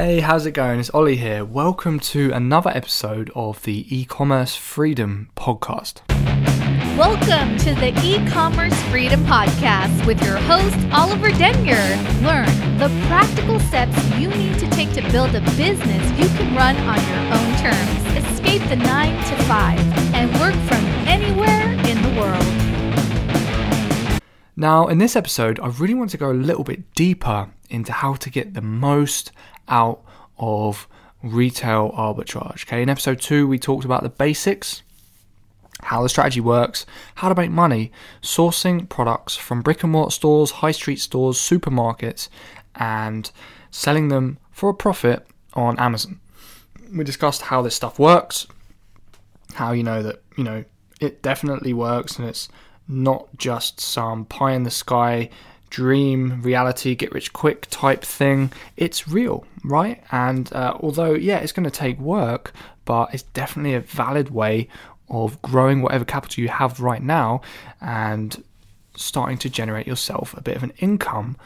Hey, how's it going? It's Ollie here. Welcome to another episode of the e-commerce freedom podcast. Welcome to the e-commerce freedom podcast with your host Oliver Denyer. Learn the practical steps you need to take to build a business you can run on your own terms. Escape the 9 to 5 and work from anywhere in the world. Now, in this episode, I really want to go a little bit deeper into how to get the most out of retail arbitrage. Okay, in episode 2 we talked about the basics how the strategy works, how to make money sourcing products from brick and mortar stores, high street stores, supermarkets, and selling them for a profit on Amazon. We discussed how this stuff works, how you know that, you know, it definitely works and it's not just some pie in the sky dream reality get rich quick type thing it's real right and uh, although yeah it's going to take work but it's definitely a valid way of growing whatever capital you have right now and starting to generate yourself a bit of an income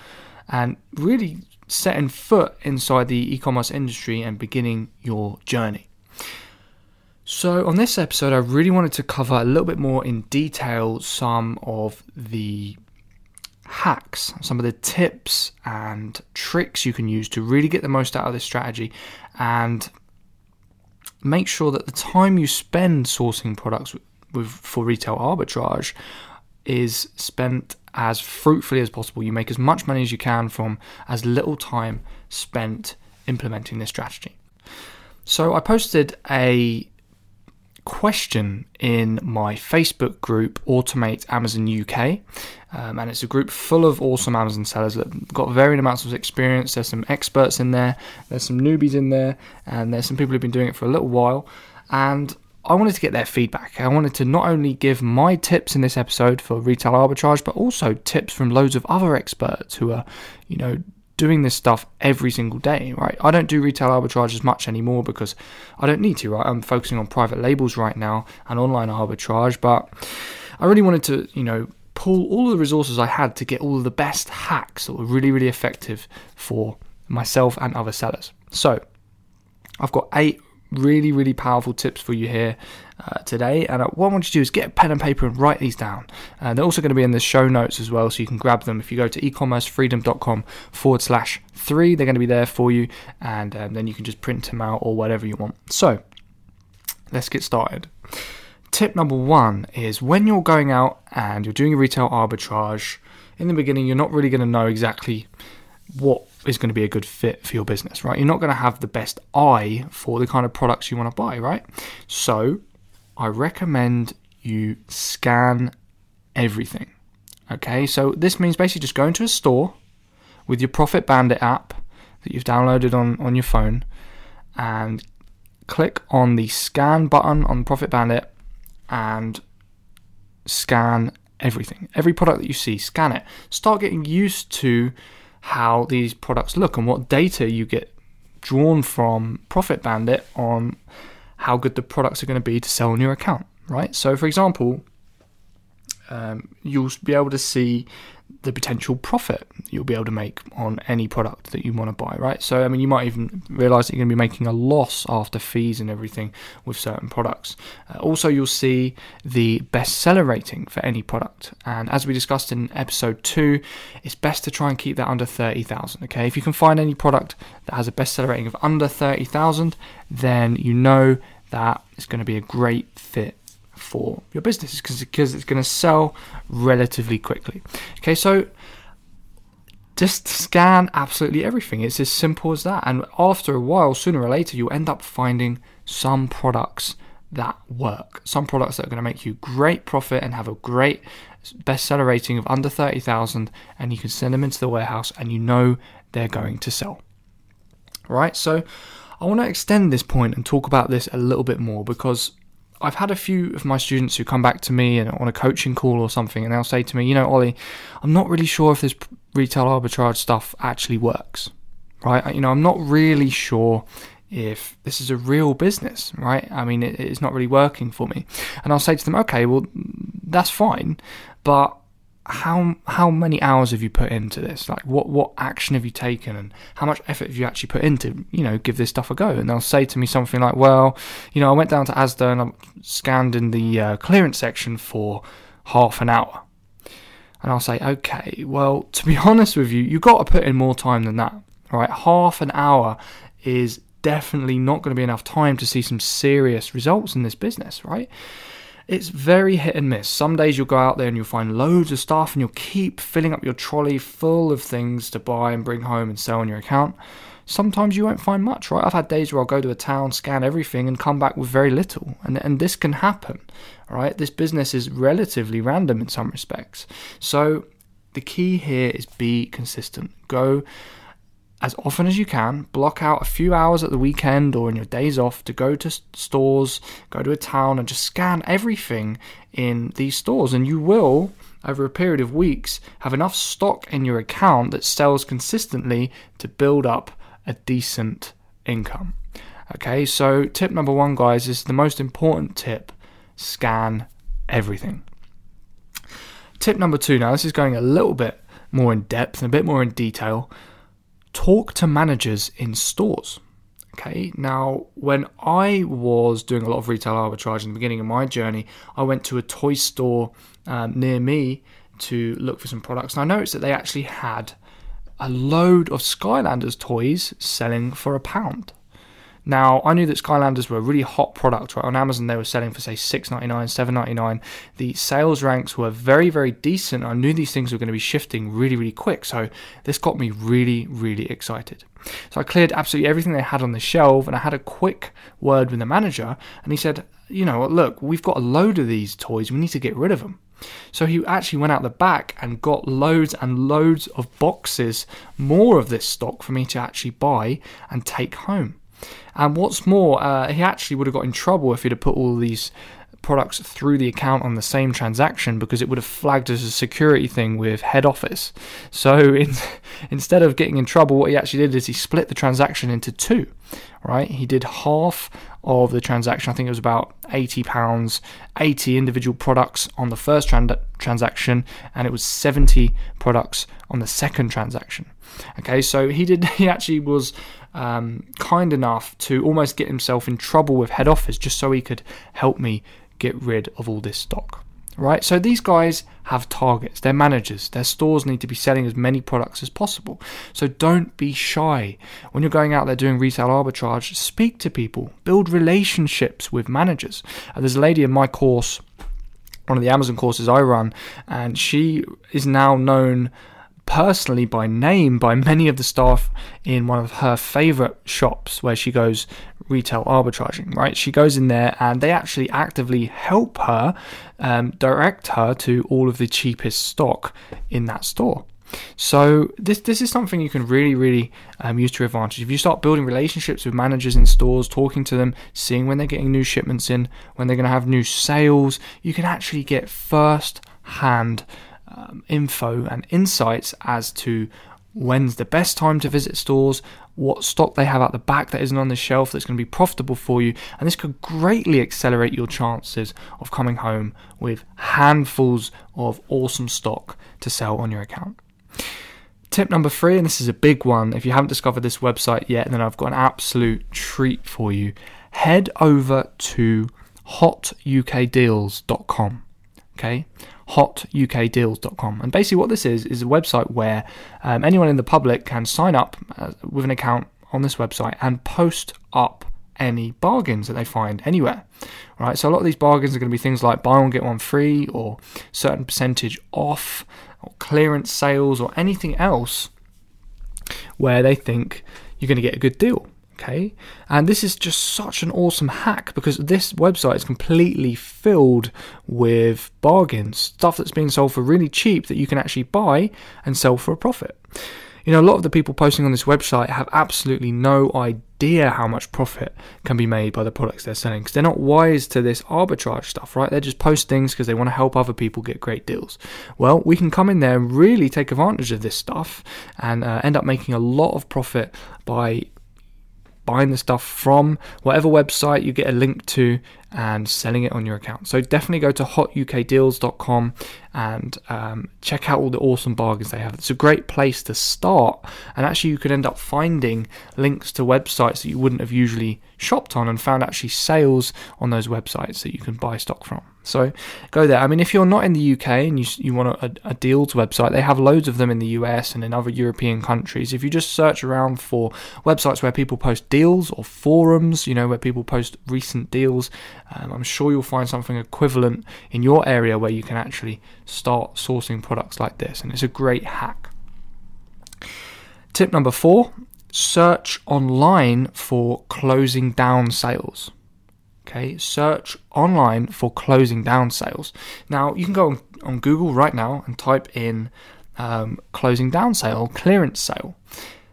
and really setting foot inside the e commerce industry and beginning your journey. So, on this episode, I really wanted to cover a little bit more in detail some of the hacks, some of the tips and tricks you can use to really get the most out of this strategy and make sure that the time you spend sourcing products with, with, for retail arbitrage is spent as fruitfully as possible. You make as much money as you can from as little time spent implementing this strategy. So I posted a question in my Facebook group, Automate Amazon UK. Um, and it's a group full of awesome Amazon sellers that got varying amounts of experience. There's some experts in there, there's some newbies in there, and there's some people who've been doing it for a little while. And I wanted to get their feedback. I wanted to not only give my tips in this episode for retail arbitrage, but also tips from loads of other experts who are, you know, doing this stuff every single day, right? I don't do retail arbitrage as much anymore because I don't need to, right? I'm focusing on private labels right now and online arbitrage, but I really wanted to, you know, pull all the resources I had to get all of the best hacks that were really, really effective for myself and other sellers. So, I've got eight really, really powerful tips for you here uh, today. And uh, what I want you to do is get a pen and paper and write these down. Uh, they're also going to be in the show notes as well, so you can grab them. If you go to ecommercefreedom.com forward slash three, they're going to be there for you, and um, then you can just print them out or whatever you want. So, let's get started. Tip number one is when you're going out and you're doing a retail arbitrage, in the beginning, you're not really going to know exactly what is going to be a good fit for your business, right? You're not going to have the best eye for the kind of products you want to buy, right? So, I recommend you scan everything. Okay, so this means basically just going to a store with your Profit Bandit app that you've downloaded on, on your phone and click on the scan button on Profit Bandit and scan everything. Every product that you see, scan it. Start getting used to how these products look and what data you get drawn from Profit Bandit on how good the products are going to be to sell on your account, right? So, for example, um, you'll be able to see the potential profit you'll be able to make on any product that you want to buy, right? So, I mean, you might even realize that you're going to be making a loss after fees and everything with certain products. Uh, also, you'll see the bestseller rating for any product. And as we discussed in episode two, it's best to try and keep that under 30,000, okay? If you can find any product that has a bestseller rating of under 30,000, then you know that it's going to be a great fit for your business because it's going to sell relatively quickly. Okay, so just scan absolutely everything. It's as simple as that. And after a while, sooner or later, you'll end up finding some products that work. Some products that are going to make you great profit and have a great bestseller rating of under 30,000 and you can send them into the warehouse and you know they're going to sell. Right? So I want to extend this point and talk about this a little bit more because I've had a few of my students who come back to me and on a coaching call or something, and they'll say to me, you know, Ollie, I'm not really sure if this retail arbitrage stuff actually works, right? You know, I'm not really sure if this is a real business, right? I mean, it, it's not really working for me. And I'll say to them, okay, well, that's fine, but how how many hours have you put into this? Like what what action have you taken and how much effort have you actually put into, you know, give this stuff a go? And they'll say to me something like, Well, you know, I went down to Asda and I scanned in the uh, clearance section for half an hour. And I'll say, Okay, well, to be honest with you, you've got to put in more time than that. Right? Half an hour is definitely not going to be enough time to see some serious results in this business, right? It's very hit and miss. Some days you'll go out there and you'll find loads of stuff and you'll keep filling up your trolley full of things to buy and bring home and sell on your account. Sometimes you won't find much, right? I've had days where I'll go to a town, scan everything, and come back with very little. And, and this can happen, right? This business is relatively random in some respects. So the key here is be consistent. Go as often as you can. Block out a few hours at the weekend or in your days off to go to stores, go to a town, and just scan everything in these stores. And you will, over a period of weeks, have enough stock in your account that sells consistently to build up a decent income. Okay, so tip number one, guys, is the most important tip scan everything. Tip number two, now this is going a little bit more in depth and a bit more in detail talk to managers in stores. Okay, now when I was doing a lot of retail arbitrage in the beginning of my journey, I went to a toy store um, near me to look for some products, and I noticed that they actually had a load of Skylanders toys selling for a pound. Now, I knew that Skylanders were a really hot product, right? On Amazon, they were selling for, say, $6.99, $7.99. The sales ranks were very, very decent. I knew these things were going to be shifting really, really quick. So, this got me really, really excited. So, I cleared absolutely everything they had on the shelf and I had a quick word with the manager. And he said, You know, look, we've got a load of these toys. We need to get rid of them. So he actually went out the back and got loads and loads of boxes, more of this stock for me to actually buy and take home. And what's more, uh, he actually would have got in trouble if he'd have put all these products through the account on the same transaction because it would have flagged as a security thing with head office. So in, instead of getting in trouble, what he actually did is he split the transaction into two. Right, he did half of the transaction. I think it was about eighty pounds, eighty individual products on the first trans- transaction, and it was seventy products on the second transaction. Okay, so he did. He actually was um, kind enough to almost get himself in trouble with head office just so he could help me get rid of all this stock. Right, so these guys have targets, they're managers, their stores need to be selling as many products as possible. So don't be shy. When you're going out there doing retail arbitrage, speak to people, build relationships with managers. Uh, there's a lady in my course, one of the Amazon courses I run, and she is now known personally by name by many of the staff in one of her favorite shops where she goes retail arbitraging, right? She goes in there and they actually actively help her um, direct her to all of the cheapest stock in that store. So this this is something you can really really um, use to your advantage. If you start building relationships with managers in stores, talking to them, seeing when they're getting new shipments in, when they're going to have new sales, you can actually get first hand um, info and insights as to when's the best time to visit stores, what stock they have at the back that isn't on the shelf that's going to be profitable for you, and this could greatly accelerate your chances of coming home with handfuls of awesome stock to sell on your account. Tip number three, and this is a big one. If you haven't discovered this website yet, then I've got an absolute treat for you. Head over to hotukdeals.com. Okay, hotukdeals.com. And basically, what this is is a website where um, anyone in the public can sign up uh, with an account on this website and post up any bargains that they find anywhere. Right, so a lot of these bargains are going to be things like buy one get one free, or certain percentage off, or clearance sales, or anything else where they think you're going to get a good deal. Okay, and this is just such an awesome hack because this website is completely filled with bargains, stuff that's being sold for really cheap that you can actually buy and sell for a profit. You know, a lot of the people posting on this website have absolutely no idea how much profit can be made by the products they're selling because they're not wise to this arbitrage stuff, right? They just post things because they want to help other people get great deals. Well, we can come in there and really take advantage of this stuff and uh, end up making a lot of profit by buying the stuff from. Whatever website you get a link to and selling it on your account. So definitely go to hotukdeals.com and um, check out all the awesome bargains they have. It's a great place to start, and actually, you could end up finding links to websites that you wouldn't have usually shopped on and found actually sales on those websites that you can buy stock from. So go there. I mean, if you're not in the UK and you, you want a, a, deals website, they have loads of them in the US and in other European countries. If you just search around for websites where people post deals or forums, you know, where people post recent deals, I'm sure you'll find something equivalent in your area where you can actually start sourcing products like this. And it's a great hack. Tip number four search online for closing down sales. Okay, search online for closing down sales. Now, you can go on, on Google right now and type in um, closing down sale, clearance sale.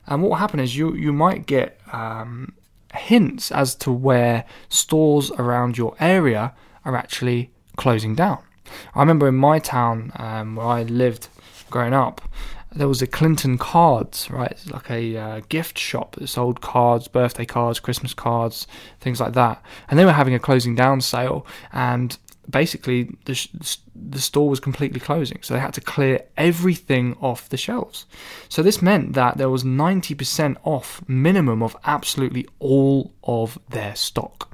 And what will happen is you, you might get um, hints as to where stores around your area are actually closing down. I remember in my town um, where I lived growing up, there was a Clinton Cards, right? It's like a uh, gift shop that sold cards, birthday cards, Christmas cards, things like that. And they were having a closing down sale, and basically the, the store was completely closing. So they had to clear everything off the shelves. So this meant that there was 90% off minimum of absolutely all of their stock.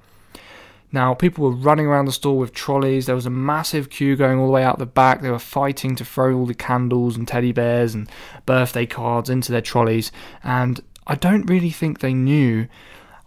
Now, people were running around the store with trolleys. There was a massive queue going all the way out the back. They were fighting to throw all the candles and teddy bears and birthday cards into their trolleys. And I don't really think they knew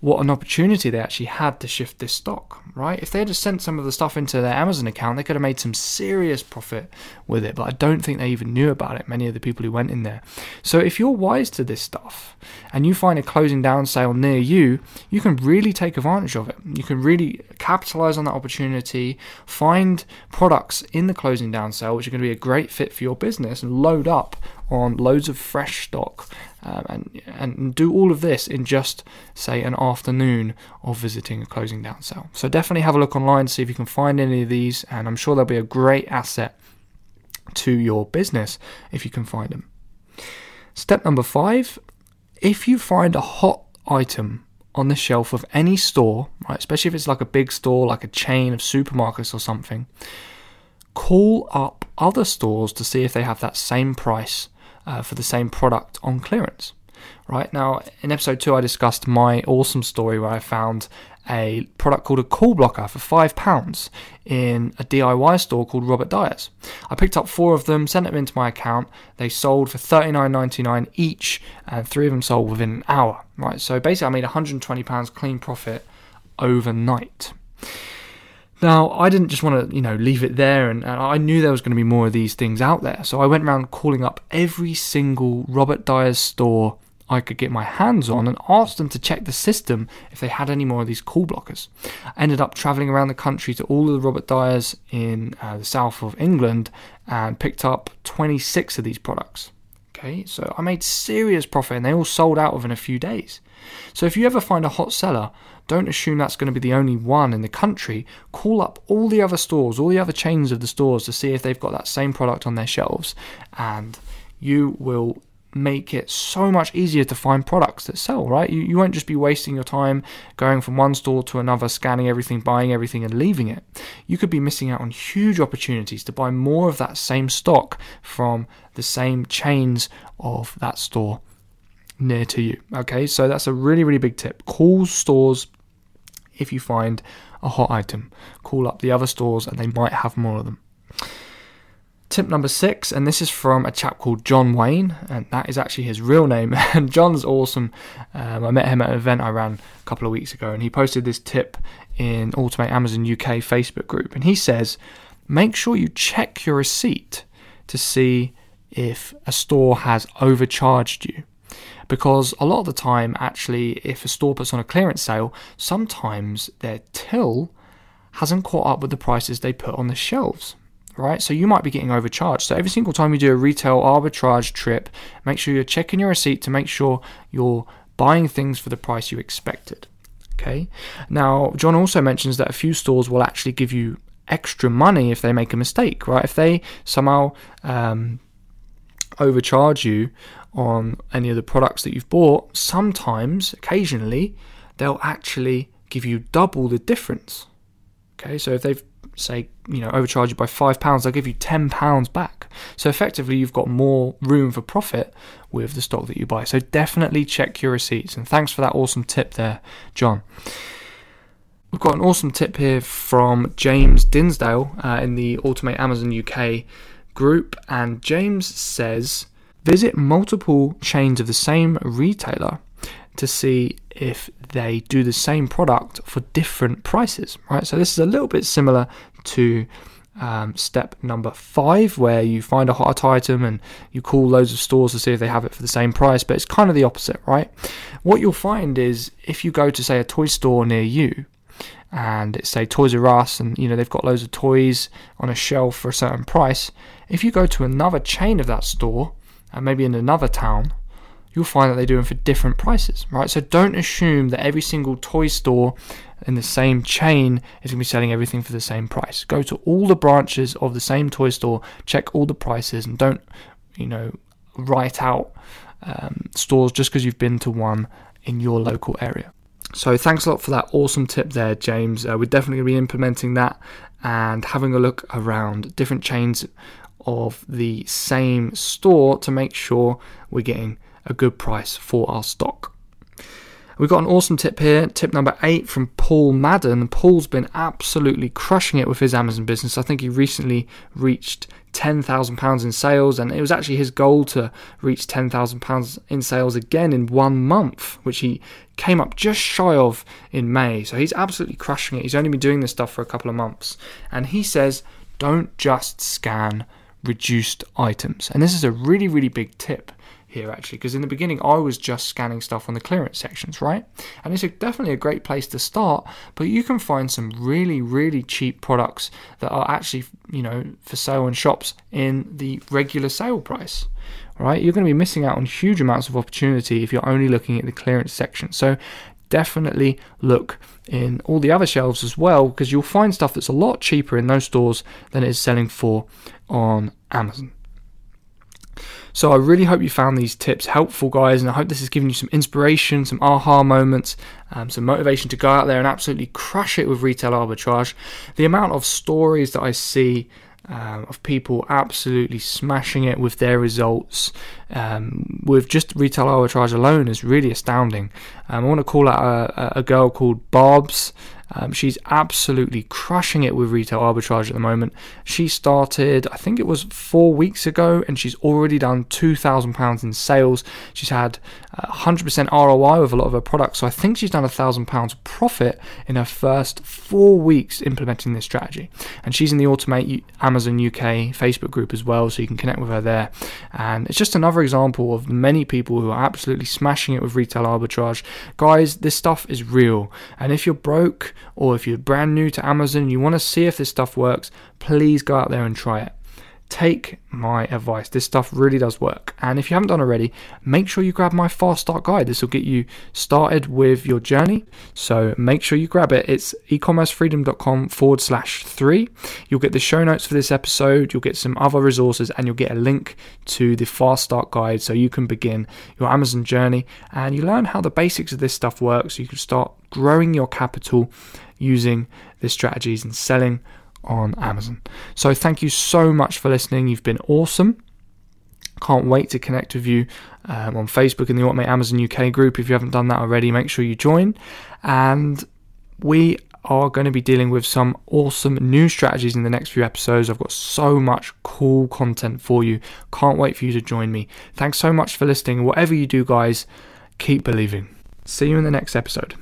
what an opportunity they actually had to shift this stock, right? If they had just sent some of the stuff into their Amazon account, they could have made some serious profit with it, but I don't think they even knew about it, many of the people who went in there. So if you're wise to this stuff and you find a closing down sale near you, you can really take advantage of it. You can really capitalize on that opportunity, find products in the closing down sale which are going to be a great fit for your business and load up on loads of fresh stock um, and, and do all of this in just, say, an afternoon of visiting a closing down sale. So definitely have a look online see if you can find any of these, and I'm sure they'll be a great asset to your business if you can find them. Step number five if you find a hot item on the shelf of any store, right, especially if it's like a big store, like a chain of supermarkets or something, call up other stores to see if they have that same price uh, for the same product on clearance. Right now, in episode two, I discussed my awesome story where I found a product called a call blocker for five pounds in a DIY store called Robert Dyas. I picked up four of them, sent them into my account. They sold for thirty nine ninety nine each, and three of them sold within an hour. Right, so basically, I made 120 pounds clean profit overnight. Now, I didn't just want to, you know, leave it there, and, and I knew there was going to be more of these things out there. So I went around calling up every single Robert Dyas store I could get my hands on and asked them to check the system if they had any more of these call blockers. I ended up traveling around the country to all of the Robert Dyas in uh, the south of England and picked up 26 of these products. Okay, so I made serious profit and they all sold out within a few days. So if you ever find a hot seller, don't assume that's going to be the only one in the country. Call up all the other stores, all the other chains of the stores to see if they've got that same product on their shelves, and you will make it so much easier to find products that sell, right? You, you won't just be wasting your time going from one store to another, scanning everything, buying everything, and leaving it. You could be missing out on huge opportunities to buy more of that same stock from the same chains of that store near to you. Okay, so that's a really, really big tip. Call stores if you find a hot item. Call up the other stores and they might have more of them. Tip number six, and this is from a chap called John Wayne, and that is actually his real name. And John's awesome. Um, I met him at an event I ran a couple of weeks ago, and he posted this tip in Automate Amazon UK Facebook group. And he says, make sure you check your receipt to see if a store has overcharged you because a lot of the time, actually, if a store puts on a clearance sale, sometimes their till hasn't caught up with the prices they put on the shelves. Right, so you might be getting overcharged. So every single time you do a retail arbitrage trip, make sure you're checking your receipt to make sure you're buying things for the price you expected. Okay. Now, John also mentions that a few stores will actually give you extra money if they make a mistake, right? If they somehow um, overcharge you on any of the products that you've bought, sometimes, occasionally, they'll actually give you double the difference. Okay, so if they've say you know overcharge you by five pounds, they'll give you ten pounds back. So effectively, you've got more room for profit with the stock that you buy. So definitely check your receipts. And thanks for that awesome tip there, John. We've got an awesome tip here from James Dinsdale uh, in the Automate Amazon UK group, and James says visit multiple chains of the same retailer to see if they do the same product for different prices, right? So this is a little bit similar to um, step number five, where you find a hot item and you call loads of stores to see if they have it for the same price, but it's kind of the opposite, right? What you'll find is if you go to, say, a toy store near you, and it's say Toys R Us, and you know they've got loads of toys on a shelf for a certain price. If you go to another chain of that store, and maybe in another town, you'll find that they do them for different prices, right? So don't assume that every single toy store in the same chain is going to be selling everything for the same price. Go to all the branches of the same toy store, check all the prices, and don't, you know, write out um, stores just because you've been to one in your local area. So thanks a lot for that awesome tip there, James. Uh, we're definitely going to be implementing that and having a look around different chains of the same store to make sure we're getting a good price for our stock. We've got an awesome tip here, tip number eight from Paul Madden. Paul's been absolutely crushing it with his Amazon business. I think he recently reached £10,000 in sales, and it was actually his goal to reach £10,000 in sales again in one month, which he came up just shy of in May. So he's absolutely crushing it. He's only been doing this stuff for a couple of months. And he says, don't just scan reduced items. And this is a really, really big tip here actually because in the beginning I was just scanning stuff on the clearance sections, right? And it's a, definitely a great place to start, but you can find some really really cheap products that are actually, you know, for sale in shops in the regular sale price. Right? You're going to be missing out on huge amounts of opportunity if you're only looking at the clearance section. So definitely look in all the other shelves as well because you'll find stuff that's a lot cheaper in those stores than it is selling for on Amazon. So I really hope you found these tips helpful, guys, and I hope this has given you some inspiration, some aha moments, um, some motivation to go out there and absolutely crush it with retail arbitrage. The amount of stories that I see um, of people absolutely smashing it with their results um, with just retail arbitrage alone is really astounding. Um, I want to call out a, a girl called Bob's. Um, she's absolutely crushing it with retail arbitrage at the moment. She started, I think it was four weeks ago, and she's already done £2,000 in sales. She's had uh, 100% ROI with a lot of her products, so I think she's done £1,000 profit in her first four weeks implementing this strategy. And she's in the Automate Amazon UK Facebook group as well, so you can connect with her there. And it's just another example of many people who are absolutely smashing it with retail arbitrage. Guys, this stuff is real, and if you're broke, or if you're brand new to Amazon and you want to see if this stuff works, please go out there and try it. Take my advice. This stuff really does work. And if you haven't done already, make sure you grab my fast start guide. This will get you started with your journey. So make sure you grab it. It's ecommercefreedom.com forward slash three. You'll get the show notes for this episode, you'll get some other resources, and you'll get a link to the fast start guide so you can begin your Amazon journey and you learn how the basics of this stuff works so you can start growing your capital using the strategies and selling on Amazon. So thank you so much for listening. You've been awesome. Can't wait to connect with you um, on Facebook in the Automate Amazon UK group. If you haven't done that already, make sure you join. And we are going to be dealing with some awesome new strategies in the next few episodes. I've got so much cool content for you. Can't wait for you to join me. Thanks so much for listening. Whatever you do, guys, keep believing. See you in the next episode.